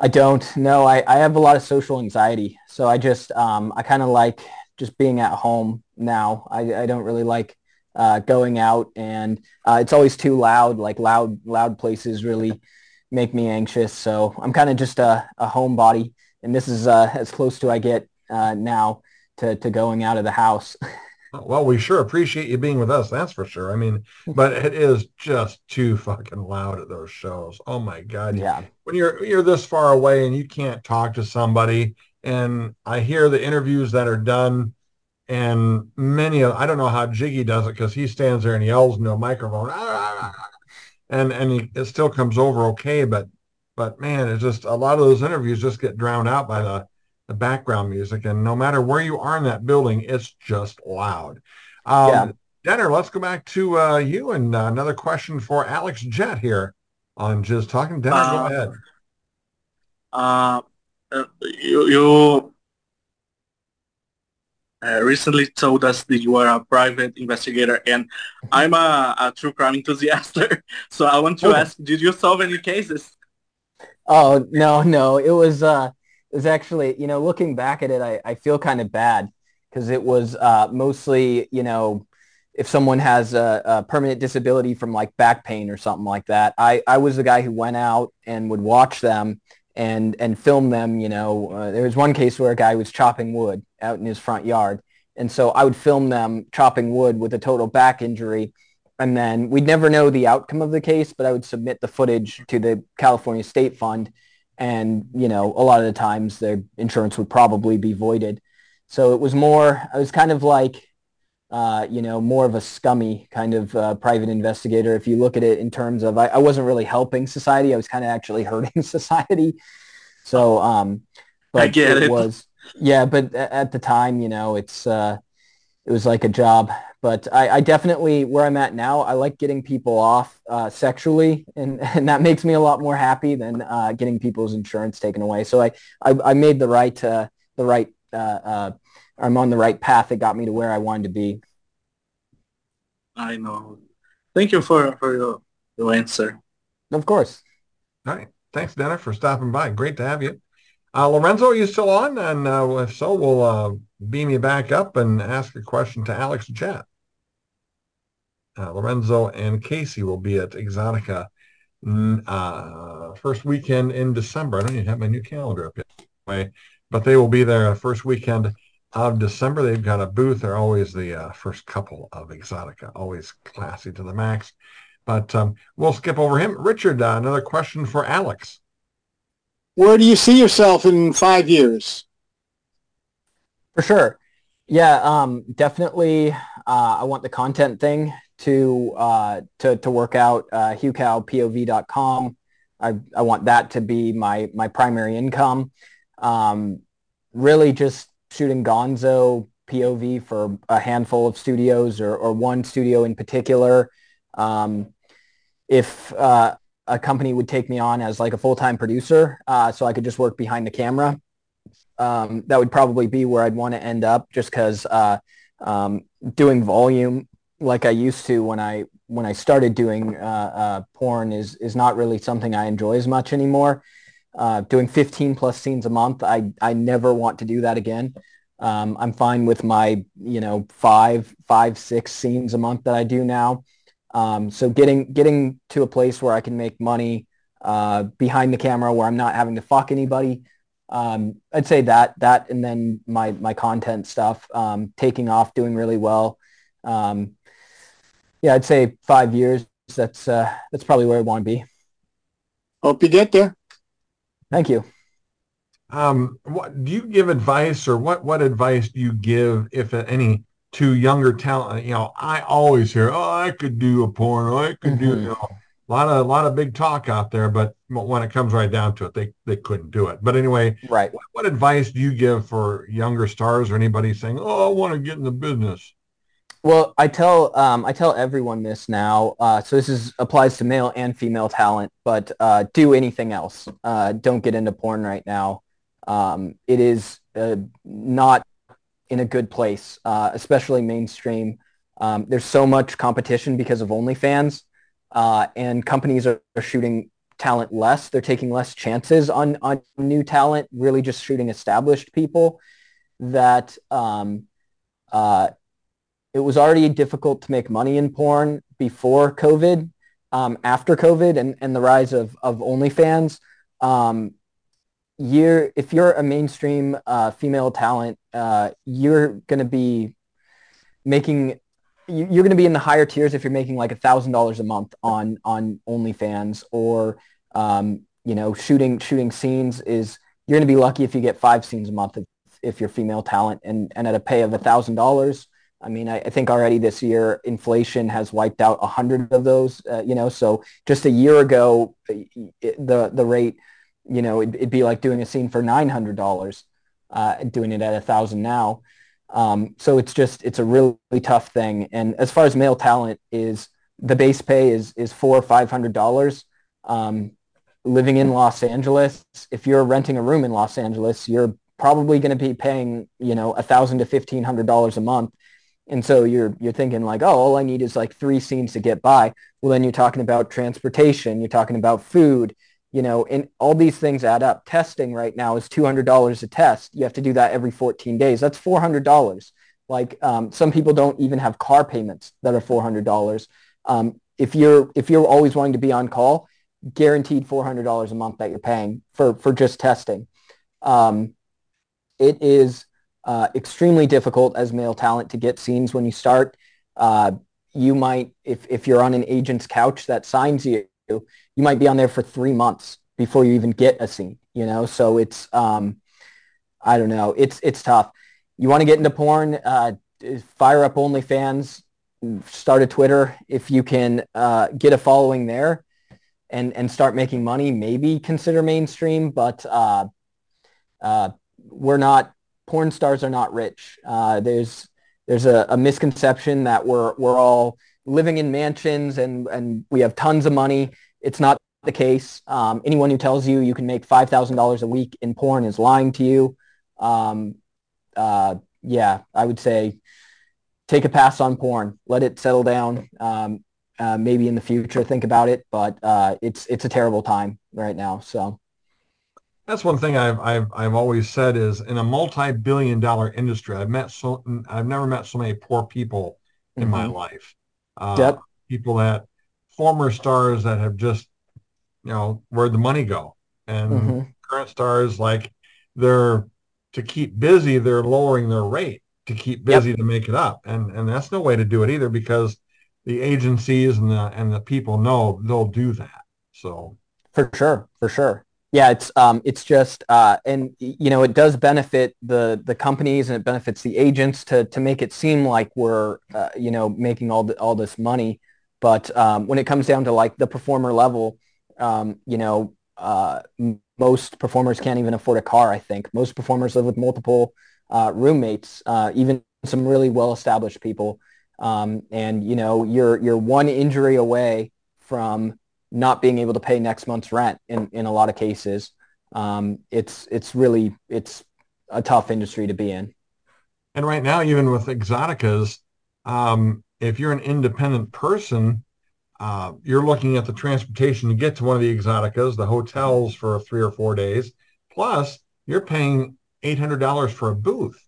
I don't. No, I, I have a lot of social anxiety. So I just, um, I kind of like just being at home now. I, I don't really like uh, going out and uh, it's always too loud. Like loud, loud places really make me anxious. So I'm kind of just a, a homebody. And this is uh, as close to I get uh, now to, to going out of the house. Well, we sure appreciate you being with us. That's for sure. I mean, but it is just too fucking loud at those shows. Oh my god. Yeah. when you're you're this far away and you can't talk to somebody, and I hear the interviews that are done, and many of I don't know how Jiggy does it because he stands there and yells into a microphone, and and he, it still comes over okay, but but man, it's just a lot of those interviews just get drowned out by the the background music, and no matter where you are in that building, it's just loud. Um, yeah. Denner, let's go back to uh, you and uh, another question for Alex Jett here on Jizz Talking. Denner, uh, go ahead. Uh, uh, you, you uh, recently told us that you are a private investigator, and I'm a, a true crime enthusiast. so I want to oh. ask: Did you solve any cases? Oh no, no. It was uh, was actually you know looking back at it, I, I feel kind of bad because it was uh, mostly you know if someone has a, a, permanent disability from like back pain or something like that. I, I was the guy who went out and would watch them and and film them. You know, uh, there was one case where a guy was chopping wood out in his front yard, and so I would film them chopping wood with a total back injury. And then we'd never know the outcome of the case, but I would submit the footage to the California State Fund. And, you know, a lot of the times their insurance would probably be voided. So it was more, I was kind of like, uh, you know, more of a scummy kind of uh, private investigator. If you look at it in terms of, I, I wasn't really helping society. I was kind of actually hurting society. So, um, but I get it, it. was, yeah, but at the time, you know, it's, uh, it was like a job. But I, I definitely, where I'm at now, I like getting people off uh, sexually, and, and that makes me a lot more happy than uh, getting people's insurance taken away. So I, I, I made the right, uh, the right uh, uh, I'm on the right path that got me to where I wanted to be. I know. Thank you for, for your, your answer. Of course. All right. Thanks, Denner, for stopping by. Great to have you. Uh, Lorenzo, are you still on? And uh, if so, we'll uh, beam you back up and ask a question to Alex Jett. Uh, Lorenzo and Casey will be at Exotica uh, first weekend in December. I don't even have my new calendar up yet, but they will be there first weekend of December. They've got a booth. They're always the uh, first couple of Exotica, always classy to the max. But um, we'll skip over him. Richard, uh, another question for Alex. Where do you see yourself in five years? For sure. Yeah, um, definitely. Uh, I want the content thing to uh, to to work out. Uh, HughCalPOV.com. I I want that to be my my primary income. Um, really, just shooting Gonzo POV for a handful of studios or, or one studio in particular. Um, if uh, a company would take me on as like a full-time producer, uh, so I could just work behind the camera, um, that would probably be where I'd want to end up just because uh, um, doing volume like I used to when I when I started doing uh, uh, porn is is not really something I enjoy as much anymore uh, doing 15 plus scenes a month. I, I never want to do that again. Um, I'm fine with my, you know, five, five, six scenes a month that I do now. Um, so getting, getting to a place where I can make money uh, behind the camera where I'm not having to fuck anybody. Um, I'd say that, that, and then my, my content stuff, um, taking off, doing really well. Um, yeah, I'd say five years. That's, uh, that's probably where I want to be. Hope you get there. Thank you. Um, what do you give advice, or what what advice do you give, if any, to younger talent? You know, I always hear, "Oh, I could do a porn. I could mm-hmm. do." You know, a lot of a lot of big talk out there, but when it comes right down to it, they they couldn't do it. But anyway, right. What, what advice do you give for younger stars or anybody saying, "Oh, I want to get in the business"? Well, I tell um, I tell everyone this now. Uh, so this is applies to male and female talent, but uh, do anything else. Uh, don't get into porn right now. Um, it is uh, not in a good place, uh, especially mainstream. Um, there's so much competition because of OnlyFans, uh, and companies are, are, shooting talent less. They're taking less chances on on new talent. Really, just shooting established people that. It was already difficult to make money in porn before COVID. Um, after COVID and, and the rise of, of OnlyFans, um, you're, if you're a mainstream uh, female talent, uh, you're going to be making, you're going to be in the higher tiers if you're making like a thousand dollars a month on on OnlyFans or um, you know, shooting shooting scenes is you're going to be lucky if you get five scenes a month if, if you're female talent and, and at a pay of a thousand dollars. I mean, I, I, think already this year inflation has wiped out a hundred of those, uh, you know, so just a year ago, the, the rate, you know, it'd, it'd be like doing a scene for $900, uh, doing it at a thousand now. Um, so it's just, it's a really tough thing. And as far as male talent is the base pay is, is four or $500. Um, living in Los Angeles, if you're renting a room in Los Angeles, you're probably going to be paying, you know, a thousand to fifteen hundred dollars a month. And so you're you're thinking like, oh, all I need is like three scenes to get by. Well, then you're talking about transportation, you're talking about food, you know, and all these things add up. Testing right now is two hundred dollars a test. You have to do that every fourteen days. That's four hundred dollars. Like um, some people don't even have car payments that are four hundred dollars. Um, if you're if you're always wanting to be on call, guaranteed $400 a month that you're paying for, for just testing. Um, it is uh, extremely difficult as male talent to get scenes when you start. Uh, you might, if, if you're on an agent's couch that signs you, you might be on there for three months before you even get a scene, you know? So it's, um, I don't know. It's, it's tough. You want to get into porn, uh, fire up OnlyFans, start a Twitter. If you can uh, get a following there, and and start making money, maybe consider mainstream. But uh, uh, we're not porn stars are not rich. Uh, there's there's a, a, misconception that we're we're all living in mansions and and we have tons of money. It's not the case. Um, anyone who tells you you can make five thousand dollars a week in porn is lying to you. Um, uh, yeah, I would say take a pass on porn. Let it settle down. Um, uh, maybe in the future think about it, but uh, it's it's a terrible time right now. So that's one thing I've I've I've always said is in a multi-billion dollar industry, I've met so I've never met so many poor people in mm-hmm. my life. Uh, yep. People that former stars that have just you know where'd the money go, and mm-hmm. current stars like they're to keep busy, they're lowering their rate to keep busy yep. to make it up, and and that's no way to do it either because the agencies and the and the people know they'll do that. So for sure, for sure. Yeah, it's um, it's just uh, and you know it does benefit the the companies and it benefits the agents to to make it seem like we're uh, you know making all the, all this money, but um, when it comes down to like the performer level, um, you know, uh, most performers can't even afford a car. I think most performers live with multiple uh, roommates, uh, even some really well established people. Um, and you know, you're you're one injury away from not being able to pay next month's rent in, in a lot of cases. Um, it's it's really it's a tough industry to be in. And right now, even with exoticas, um, if you're an independent person, uh, you're looking at the transportation to get to one of the exoticas, the hotels for three or four days, plus you're paying $800 for a booth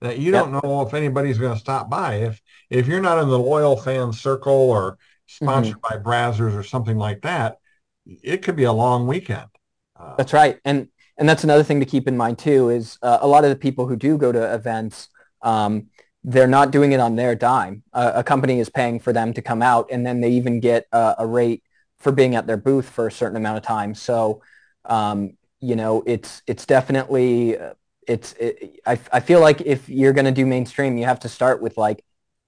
that you yep. don't know if anybody's going to stop by. If if you're not in the loyal fan circle or sponsored mm-hmm. by Brazzers or something like that, it could be a long weekend. Uh, that's right, and and that's another thing to keep in mind too is uh, a lot of the people who do go to events. Um, they're not doing it on their dime. Uh, a company is paying for them to come out, and then they even get a, a rate for being at their booth for a certain amount of time. So, um, you know, it's it's definitely it's it, I, I feel like if you're going to do mainstream you have to start with like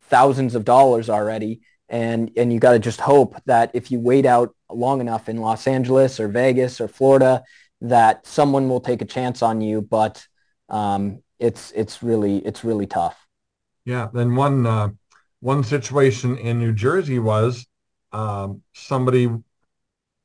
thousands of dollars already and and you got to just hope that if you wait out long enough in Los Angeles or Vegas or Florida that someone will take a chance on you. But um, it's it's really it's really tough. Yeah. Then one uh, one situation in New Jersey was um, somebody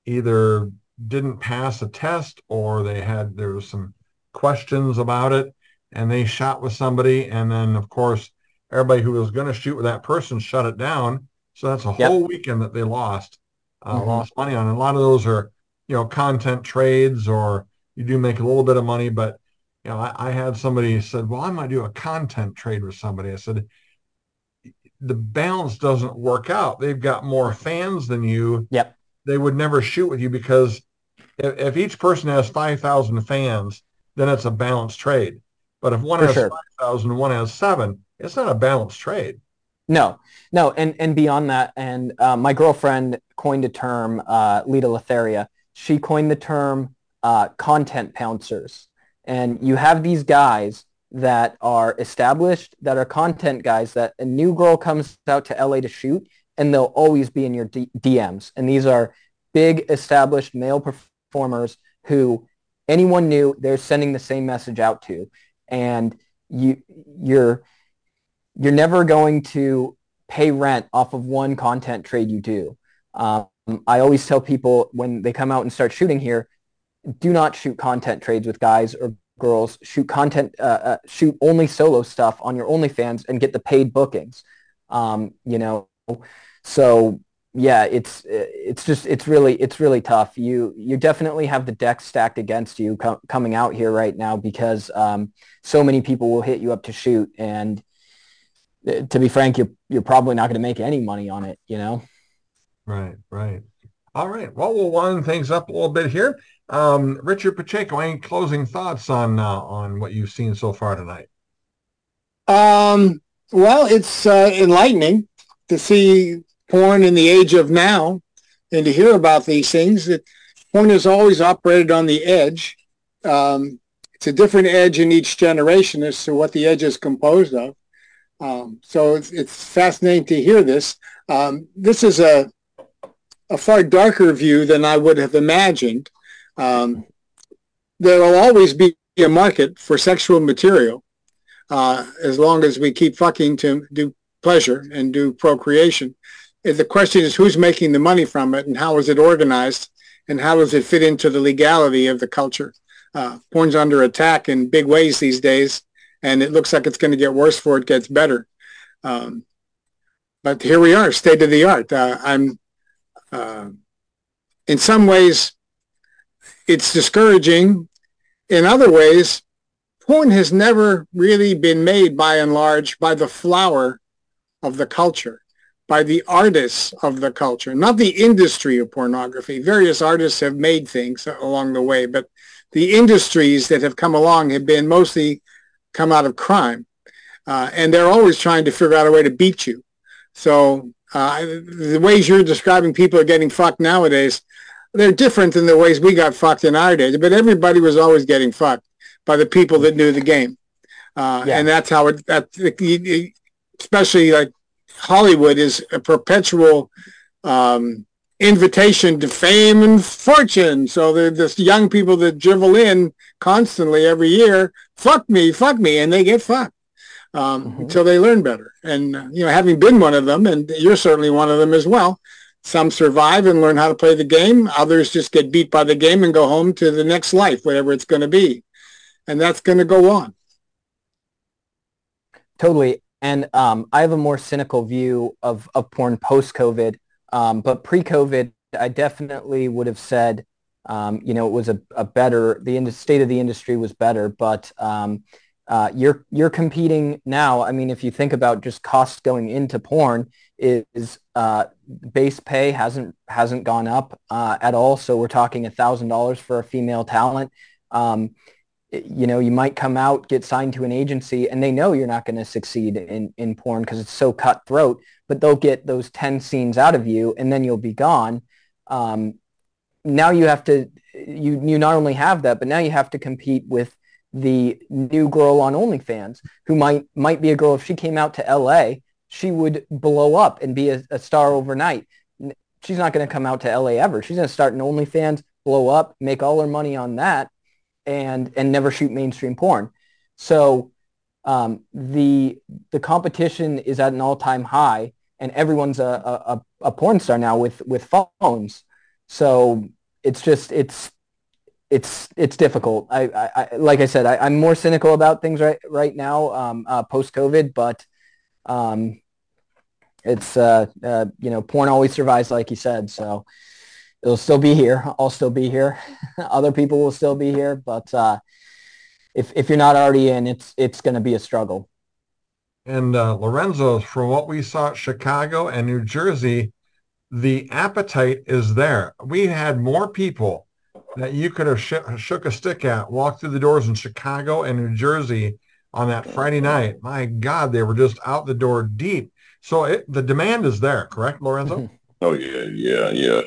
either didn't pass a test or they had there was some questions about it and they shot with somebody. And then of course everybody who was going to shoot with that person shut it down so that's a yep. whole weekend that they lost uh, mm-hmm. lost money on and a lot of those are you know content trades or you do make a little bit of money but you know I, I had somebody said well i might do a content trade with somebody i said the balance doesn't work out they've got more fans than you yep they would never shoot with you because if, if each person has 5000 fans then it's a balanced trade. But if one For has sure. 5,000 and one has seven, it's not a balanced trade. No, no. And, and beyond that, and uh, my girlfriend coined a term, uh, Lita Letheria. she coined the term uh, content pouncers. And you have these guys that are established, that are content guys, that a new girl comes out to LA to shoot, and they'll always be in your D- DMs. And these are big established male performers who anyone new, they're sending the same message out to. And you, you're, you're never going to pay rent off of one content trade you do. Um, I always tell people when they come out and start shooting here, do not shoot content trades with guys or girls. Shoot content, uh, uh, shoot only solo stuff on your OnlyFans and get the paid bookings. Um, you know, so yeah, it's it's just it's really it's really tough. You you definitely have the deck stacked against you co- coming out here right now because um, so many people will hit you up to shoot, and to be frank, you're you're probably not going to make any money on it. You know. Right, right. All right. Well, we'll wind things up a little bit here. Um, Richard Pacheco, any closing thoughts on uh, on what you've seen so far tonight? Um, well, it's uh, enlightening to see porn in the age of now and to hear about these things. That porn has always operated on the edge. Um, it's a different edge in each generation as to what the edge is composed of. Um, so it's, it's fascinating to hear this. Um, this is a a far darker view than I would have imagined. Um, there will always be a market for sexual material uh, as long as we keep fucking to do pleasure and do procreation. The question is who's making the money from it and how is it organized and how does it fit into the legality of the culture? Uh, porn's under attack in big ways these days, and it looks like it's going to get worse before it gets better. Um, but here we are, state of the art. Uh, I'm uh, in some ways, it's discouraging. In other ways, porn has never really been made by and large by the flower of the culture, by the artists of the culture, not the industry of pornography. Various artists have made things along the way, but the industries that have come along have been mostly come out of crime. Uh, and they're always trying to figure out a way to beat you. So uh, the ways you're describing people are getting fucked nowadays, they're different than the ways we got fucked in our days. But everybody was always getting fucked by the people that knew the game, uh, yeah. and that's how it. That especially like Hollywood is a perpetual um, invitation to fame and fortune. So they're just young people that drivel in constantly every year. Fuck me, fuck me, and they get fucked um, mm-hmm. until they learn better. And, uh, you know, having been one of them, and you're certainly one of them as well, some survive and learn how to play the game. Others just get beat by the game and go home to the next life, whatever it's going to be. And that's going to go on. Totally. And um, I have a more cynical view of, of porn post-COVID. Um, but pre-COVID, I definitely would have said, um, you know, it was a, a better, the in- state of the industry was better. But um, uh, you're you're competing now. I mean, if you think about just costs going into porn, is uh, base pay hasn't hasn't gone up uh, at all. So we're talking a thousand dollars for a female talent. Um, you know, you might come out, get signed to an agency, and they know you're not going to succeed in in porn because it's so cutthroat. But they'll get those ten scenes out of you, and then you'll be gone. Um, now you have to you you not only have that, but now you have to compete with the new girl on OnlyFans who might might be a girl if she came out to LA, she would blow up and be a, a star overnight. She's not going to come out to LA ever. She's going to start an OnlyFans, blow up, make all her money on that, and and never shoot mainstream porn. So um, the the competition is at an all time high, and everyone's a, a, a porn star now with with phones. So it's just it's it's it's difficult. I, I like I said, I, am more cynical about things right right now um, uh, post COVID, but um, it's uh, uh, you know porn always survives, like you said. So it'll still be here. I'll still be here. Other people will still be here, but uh, if if you're not already in, it's it's going to be a struggle. And uh, Lorenzo, from what we saw at Chicago and New Jersey, the appetite is there. We had more people that you could have sh- shook a stick at, walked through the doors in Chicago and New Jersey on that Friday night. My God, they were just out the door deep. So it, the demand is there, correct, Lorenzo? Oh yeah, yeah, yeah.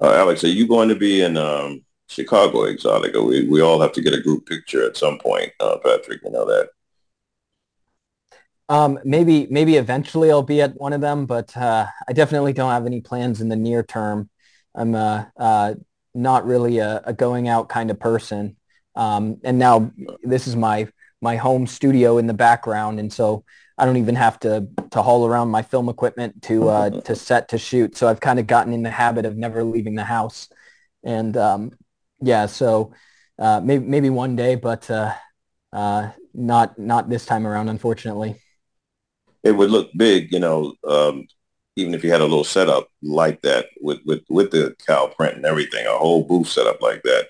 Uh, Alex, are you going to be in um, Chicago Exotica? We we all have to get a group picture at some point, uh, Patrick. You know that. Um, maybe maybe eventually I'll be at one of them, but uh, I definitely don't have any plans in the near term. I'm uh, uh, not really a, a, going out kind of person, um, and now this is my my home studio in the background, and so I don't even have to to haul around my film equipment to uh, to set to shoot. So I've kind of gotten in the habit of never leaving the house, and um, yeah, so uh, maybe maybe one day, but uh, uh, not not this time around, unfortunately it would look big, you know, um, even if you had a little setup like that with, with, with the cow print and everything, a whole booth setup like that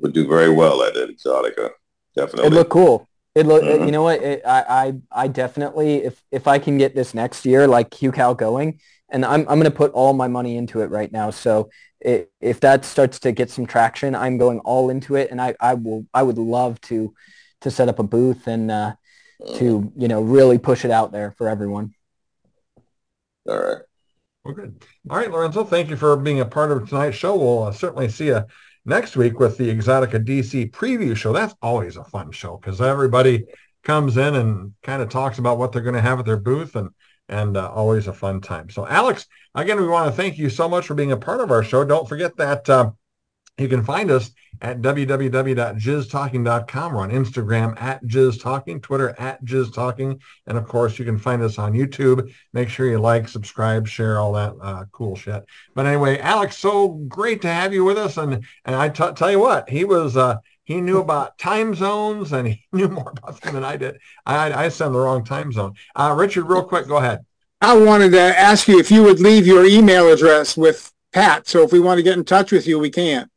would do very well at Exotica. Definitely. It look cool. It look, mm-hmm. you know what? It, I, I, I definitely, if, if I can get this next year, like QCal going, and I'm, I'm going to put all my money into it right now. So it, if that starts to get some traction, I'm going all into it. And I, I will, I would love to, to set up a booth and, uh, to you know really push it out there for everyone. All right. Well, good. All right, Lorenzo. Thank you for being a part of tonight's show. We'll uh, certainly see you next week with the Exotica DC preview show. That's always a fun show because everybody comes in and kind of talks about what they're going to have at their booth and and uh, always a fun time. So, Alex, again, we want to thank you so much for being a part of our show. Don't forget that uh, you can find us at www.jizztalking.com. We're on Instagram at jizztalking, Twitter at jizztalking, and of course you can find us on YouTube. Make sure you like, subscribe, share, all that uh, cool shit. But anyway, Alex, so great to have you with us, and and I t- tell you what, he was. He knew about time zones and he knew more about them than I did. I, I sent the wrong time zone. Uh, Richard, real quick, go ahead. I wanted to ask you if you would leave your email address with Pat. So if we want to get in touch with you, we can.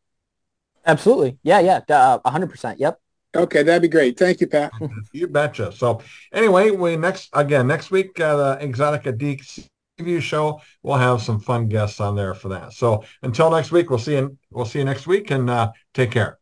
Absolutely. Yeah, yeah. Uh, 100%. Yep. Okay, that'd be great. Thank you, Pat. you betcha. So anyway, we next again next week uh, the Exotica DC preview show. We'll have some fun guests on there for that. So until next week, we'll see you. We'll see you next week, and uh, take care.